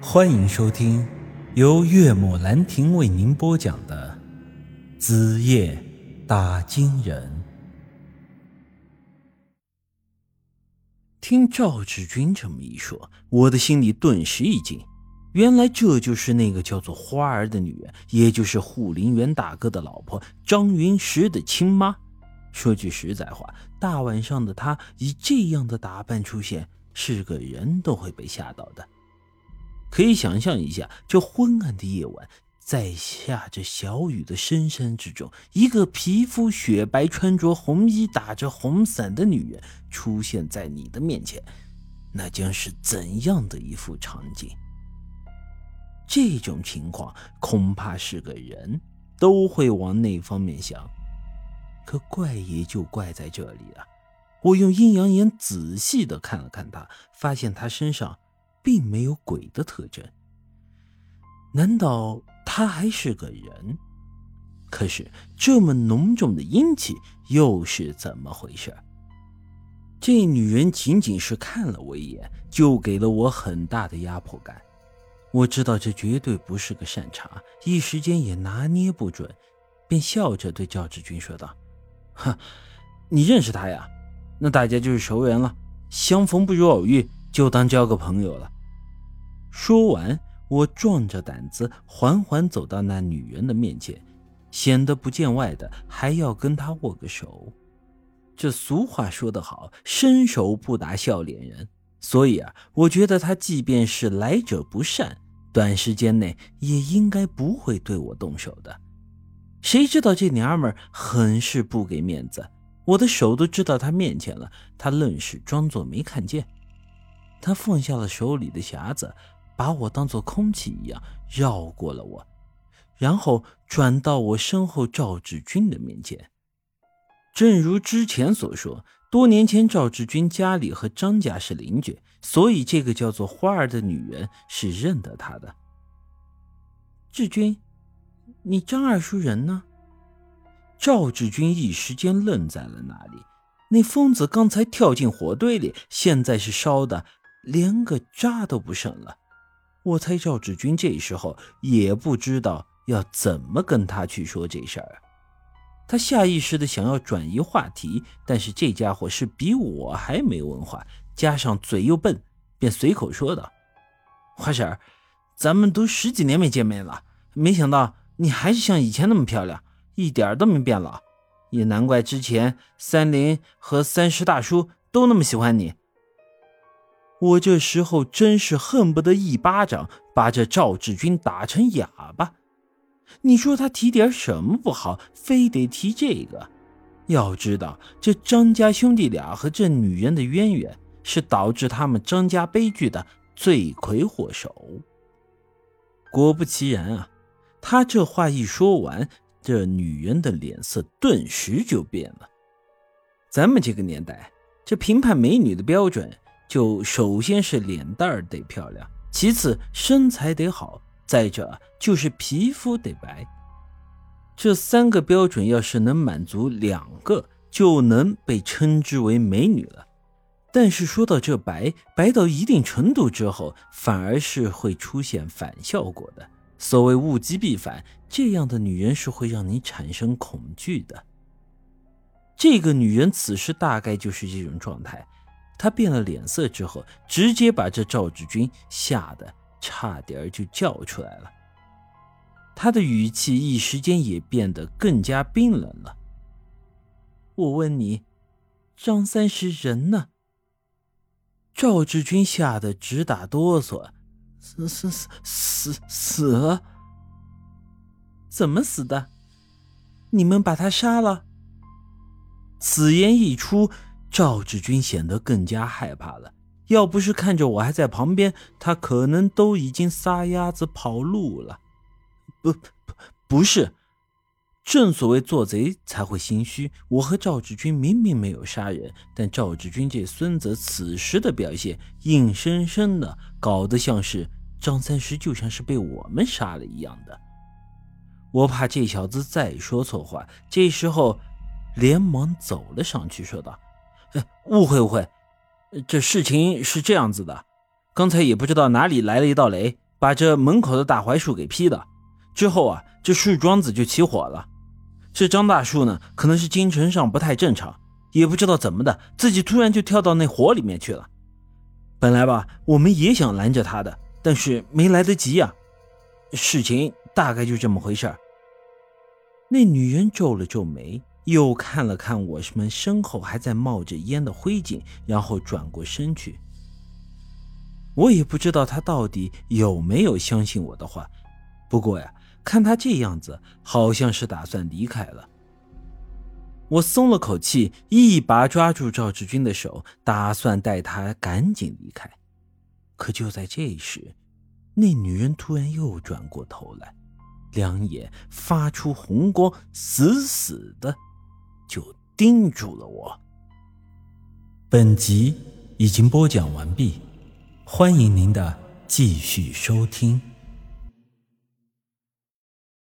欢迎收听由岳母兰亭为您播讲的《子夜打金人》。听赵志军这么一说，我的心里顿时一惊。原来这就是那个叫做花儿的女人，也就是护林员大哥的老婆张云石的亲妈。说句实在话，大晚上的她以这样的打扮出现，是个人都会被吓到的。可以想象一下，这昏暗的夜晚，在下着小雨的深山之中，一个皮肤雪白、穿着红衣、打着红伞的女人出现在你的面前，那将是怎样的一幅场景？这种情况恐怕是个人都会往那方面想，可怪也就怪在这里了。我用阴阳眼仔细的看了看他，发现他身上并没有鬼的特征。难道他还是个人？可是这么浓重的阴气又是怎么回事？这女人仅仅是看了我一眼，就给了我很大的压迫感。我知道这绝对不是个善茬，一时间也拿捏不准，便笑着对赵志军说道：“哼，你认识他呀？那大家就是熟人了，相逢不如偶遇，就当交个朋友了。”说完，我壮着胆子缓缓走到那女人的面前，显得不见外的还要跟她握个手。这俗话说得好，伸手不打笑脸人，所以啊，我觉得他即便是来者不善。短时间内也应该不会对我动手的，谁知道这娘们儿很是不给面子，我的手都支到她面前了，她愣是装作没看见。她放下了手里的匣子，把我当做空气一样绕过了我，然后转到我身后赵志军的面前。正如之前所说，多年前赵志军家里和张家是邻居。所以，这个叫做花儿的女人是认得他的。志军，你张二叔人呢？赵志军一时间愣在了那里。那疯子刚才跳进火堆里，现在是烧的连个渣都不剩了。我猜赵志军这时候也不知道要怎么跟他去说这事儿。他下意识的想要转移话题，但是这家伙是比我还没文化。加上嘴又笨，便随口说道：“花婶儿，咱们都十几年没见面了，没想到你还是像以前那么漂亮，一点都没变老。也难怪之前三林和三师大叔都那么喜欢你。”我这时候真是恨不得一巴掌把这赵志军打成哑巴。你说他提点什么不好，非得提这个？要知道，这张家兄弟俩和这女人的渊源。是导致他们张家悲剧的罪魁祸首。果不其然啊，他这话一说完，这女人的脸色顿时就变了。咱们这个年代，这评判美女的标准，就首先是脸蛋儿得漂亮，其次身材得好，再者就是皮肤得白。这三个标准要是能满足两个，就能被称之为美女了。但是说到这白白到一定程度之后，反而是会出现反效果的。所谓物极必反，这样的女人是会让你产生恐惧的。这个女人此时大概就是这种状态，他变了脸色之后，直接把这赵志军吓得差点就叫出来了。他的语气一时间也变得更加冰冷了。我问你，张三是人呢？赵志军吓得直打哆嗦，死死死死死了？怎么死的？你们把他杀了？此言一出，赵志军显得更加害怕了。要不是看着我还在旁边，他可能都已经撒丫子跑路了。不不不是。正所谓做贼才会心虚，我和赵志军明明没有杀人，但赵志军这孙子此时的表现，硬生生的搞得像是张三石就像是被我们杀了一样的。我怕这小子再说错话，这时候连忙走了上去，说道：“误会误会，这事情是这样子的，刚才也不知道哪里来了一道雷，把这门口的大槐树给劈了。之后啊，这树桩子就起火了。这张大树呢，可能是精神上不太正常，也不知道怎么的，自己突然就跳到那火里面去了。本来吧，我们也想拦着他的，但是没来得及呀。事情大概就这么回事那女人皱了皱眉，又看了看我们身后还在冒着烟的灰烬，然后转过身去。我也不知道她到底有没有相信我的话，不过呀。看他这样子，好像是打算离开了。我松了口气，一把抓住赵志军的手，打算带他赶紧离开。可就在这时，那女人突然又转过头来，两眼发出红光，死死的就盯住了我。本集已经播讲完毕，欢迎您的继续收听。